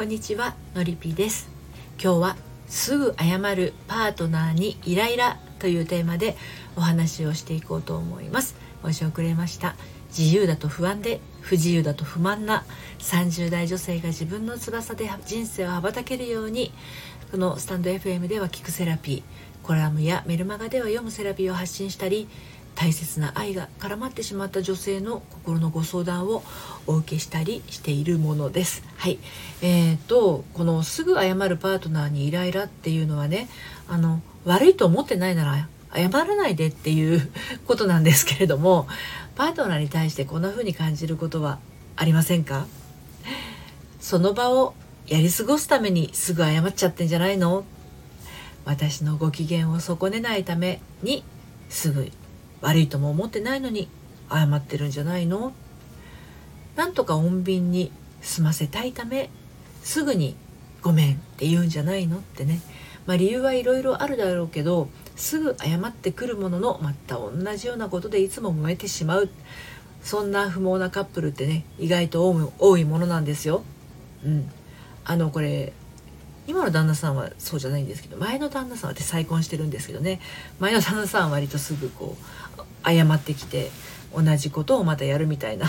こんにちはのりぴです。今日はすぐ謝るパートナーにイライラというテーマでお話をしていこうと思います。申し遅れました。自由だと不安で不自由だと不満な30代女性が自分の翼で人生を羽ばたけるようにこのスタンド FM では聞くセラピーコラムやメルマガでは読むセラピーを発信したり大切な愛が絡まってしまった女性の心のご相談をお受けしたりしているものです。はい、えーとこのすぐ謝るパートナーにイライラっていうのはねあの悪いと思ってないなら謝らないでっていう ことなんですけれどもパートナーに対してこんな風に感じることはありませんか？その場をやり過ごすためにすぐ謝っちゃってんじゃないの？私のご機嫌を損ねないためにすぐ悪いとも思ってないのに謝ってるんじゃないの？なんとか穏便に済ませたいためすぐに「ごめん」って言うんじゃないのってね、まあ、理由はいろいろあるだろうけどすぐ謝ってくるもののまた同じようなことでいつも燃えてしまう。そんな不毛なカップルってね意外と多いものなんですよ。うん、あのこれ今の旦那さんはそうじゃないんですけど前の旦那さんは再婚してるんですけどね。前の旦那さんは割とすぐこう謝ってきて同じことをまたやるみたいな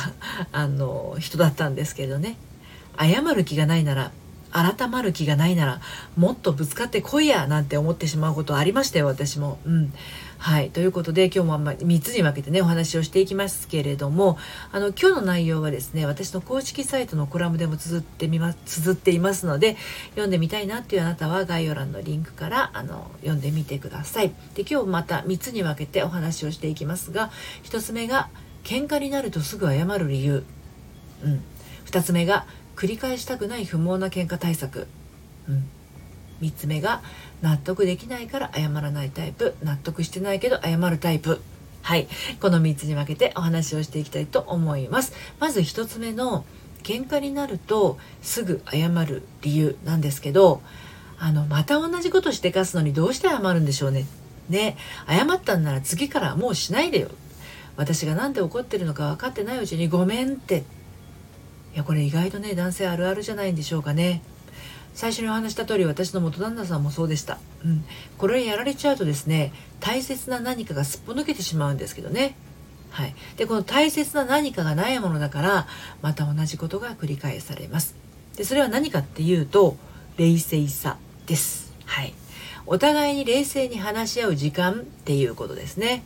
あの人だったんですけどね。謝る気がないなら改まる気がないならもっとぶつかってこいやなんて思ってしまうことありましたよ私も。うんはい。ということで、今日も3つに分けてね、お話をしていきますけれども、あの、今日の内容はですね、私の公式サイトのコラムでも綴ってみます、綴っていますので、読んでみたいなっていうあなたは概要欄のリンクから、あの、読んでみてください。で、今日また3つに分けてお話をしていきますが、1つ目が、喧嘩になるとすぐ謝る理由。うん。2つ目が、繰り返したくない不毛な喧嘩対策。うん。3つ目が納得できないから謝らないタイプ。納得してないけど謝るタイプ。はい。この3つに分けてお話をしていきたいと思います。まず1つ目の喧嘩になるとすぐ謝る理由なんですけどあのまた同じことしてかすのにどうして謝るんでしょうね。ね。謝ったんなら次からもうしないでよ。私が何で怒ってるのか分かってないうちにごめんっていやこれ意外とね男性あるあるじゃないんでしょうかね。最初にお話した通り私の元旦那さんもそうでした、うん、これやられちゃうとですね大切な何かがすっぽ抜けてしまうんですけどね。はい、でこの大切な何かがないものだからまた同じことが繰り返されます。でそれは何かっていうと冷静さです。はい。お互いに冷静に話し合う時間っていうことですね。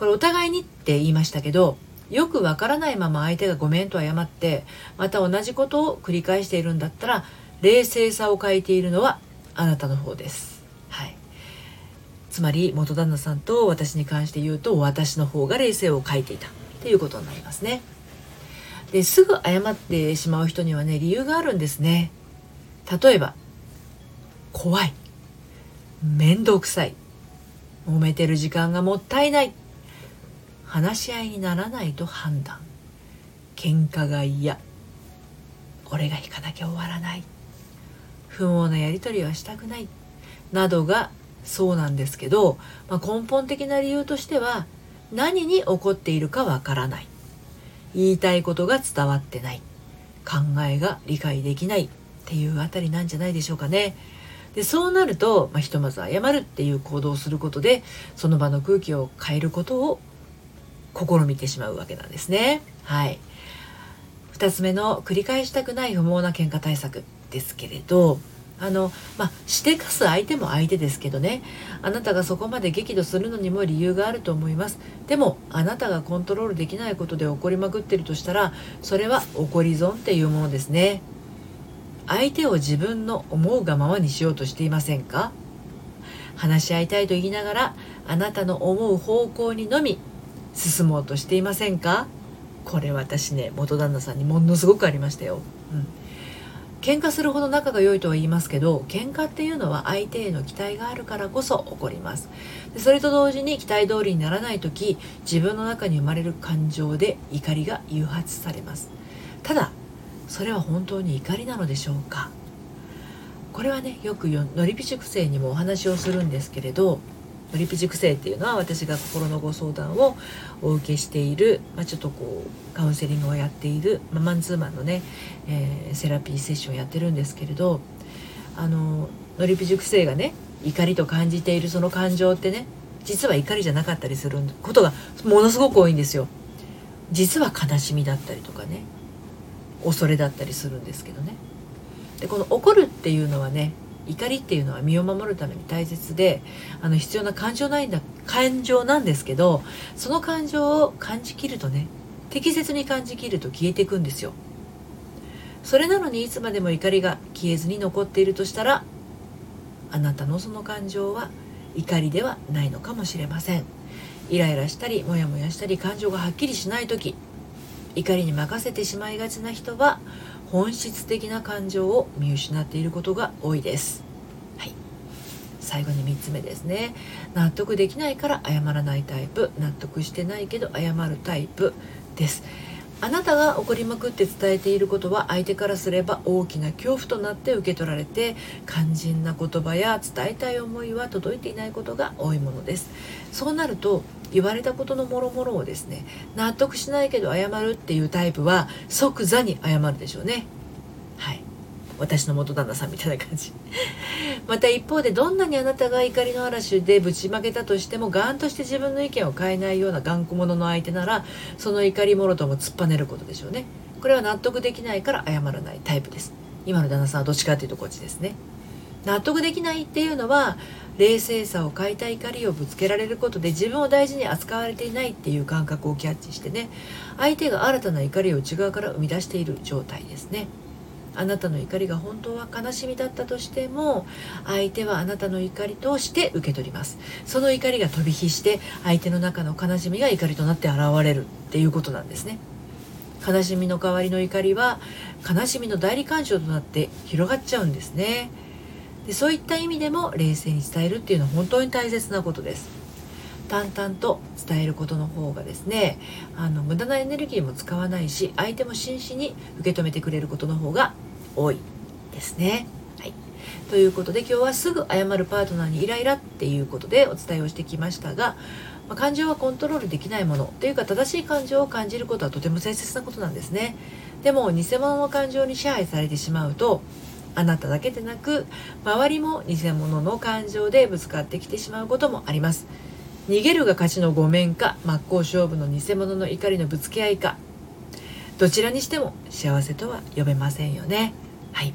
これお互いにって言いましたけどよくわからないまま相手がごめんと謝ってまた同じことを繰り返しているんだったら冷静さを欠いているのはあなたの方です。はい。つまり元旦那さんと私に関して言うと私の方が冷静を欠いていたっていうことになりますね。ですぐ謝ってしまう人にはね理由があるんですね。例えば怖い面倒くさい揉めてる時間がもったいない話し合いにならないと判断。喧嘩が嫌。俺が引かなきゃ終わらない。不毛なやり取りはしたくない。などがそうなんですけど、まあ、根本的な理由としては何に起こっているかわからない。言いたいことが伝わってない。考えが理解できない。っていうあたりなんじゃないでしょうかね。でそうなると、まあ、ひとまず謝るっていう行動をすることでその場の空気を変えることを試みてしまうわけなんですね。はい。2つ目の繰り返したくない不毛な喧嘩対策ですけれどあのまあしてかす相手も相手ですけどねあなたがそこまで激怒するのにも理由があると思いますでもあなたがコントロールできないことで怒りまくってるとしたらそれは怒り損っていうものですね相手を自分の思うがままにしようとしていませんか？話し合いたいと言いながらあなたの思う方向にのみ進もうとしていませんか？これ私ね元旦那さんにものすごくありましたよ、うん。喧嘩するほど仲が良いとは言いますけど喧嘩っていうのは相手への期待があるからこそ起こります。でそれと同時に期待通りにならない時自分の中に生まれる感情で怒りが誘発されます。ただそれは本当に怒りなのでしょうか？これはねよくのりぴ塾生にもお話をするんですけれどノリピ塾生っていうのは私が心のご相談をお受けしている、まあ、ちょっとこうカウンセリングをやっている、まあ、マンツーマンのね、えー、セラピーセッションをやってるんですけれどあのノリピ塾生がね怒りと感じているその感情ってね実は怒りじゃなかったりすることがものすごく多いんですよ。実は悲しみだったりとかね恐れだったりするんですけどね。でこの怒るっていうのはね怒りっていうのは身を守るために大切であの必要な感情ないんだ感情なんですけどその感情を感じきるとね適切に感じきると消えていくんですよ。それなのにいつまでも怒りが消えずに残っているとしたらあなたのその感情は怒りではないのかもしれません。イライラしたりモヤモヤしたり感情がはっきりしない時怒りに任せてしまいがちな人は本質的な感情を見失っていることが多いです。はい、最後に3つ目ですね。納得できないから謝らないタイプ。納得してないけど謝るタイプです。あなたが怒りまくって伝えていることは相手からすれば大きな恐怖となって受け取られて肝心な言葉や伝えたい思いは届いていないことが多いものです。そうなると言われたことのもろもろをですね納得しないけど謝るっていうタイプは即座に謝るでしょうね。私の元旦那さんみたいな感じ。また一方でどんなにあなたが怒りの嵐でぶちまけたとしてもガンとして自分の意見を変えないような頑固者の相手ならその怒りもろとも突っぱねることでしょうね。これは納得できないから謝らないタイプです。今の旦那さんはどっちかっていうとこっちですね。納得できないっていうのは冷静さを変えた怒りをぶつけられることで自分を大事に扱われていないっていう感覚をキャッチしてね相手が新たな怒りを内側から生み出している状態ですね。あなたの怒りが本当は悲しみだったとしても相手はあなたの怒りとして受け取ります。その怒りが飛び火して相手の中の悲しみが怒りとなって現れるっていうことなんですね。悲しみの代わりの怒りは悲しみの代理感情となって広がっちゃうんですね。でそういった意味でも冷静に伝えるっていうのは本当に大切なことです。淡々と伝えることの方がですねあの無駄なエネルギーも使わないし相手も真摯に受け止めてくれることの方が多いですね。はい、ということで今日はすぐ謝るパートナーにイライラっていうことでお伝えをしてきましたが、まあ、感情はコントロールできないものというか正しい感情を感じることはとても大切なことなんですね。でも偽物の感情に支配されてしまうとあなただけでなく周りも偽物の感情でぶつかってきてしまうこともあります。逃げるが勝ちのごめんか真っ向勝負の偽物の怒りのぶつけ合いかどちらにしても幸せとは呼べませんよね。はい。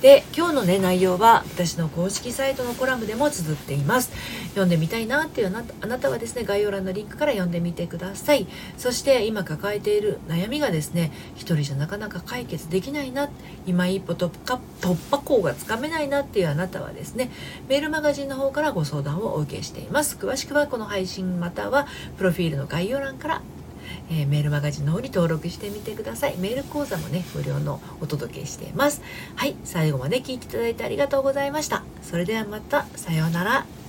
で今日のね内容は私の公式サイトのコラムでも綴っています。読んでみたいなっていうあなたはですね概要欄のリンクから読んでみてください。そして今抱えている悩みがですね一人じゃなかなか解決できないな。今一歩突破突破口がつかめないなっていうあなたはですねメールマガジンの方からご相談をお受けしています。詳しくはこの配信またはプロフィールの概要欄からえー、メールマガジンの方に登録してみてください。メール講座もね無料のお届けしています。はい最後まで聞いていただいてありがとうございました。それではまたさようなら。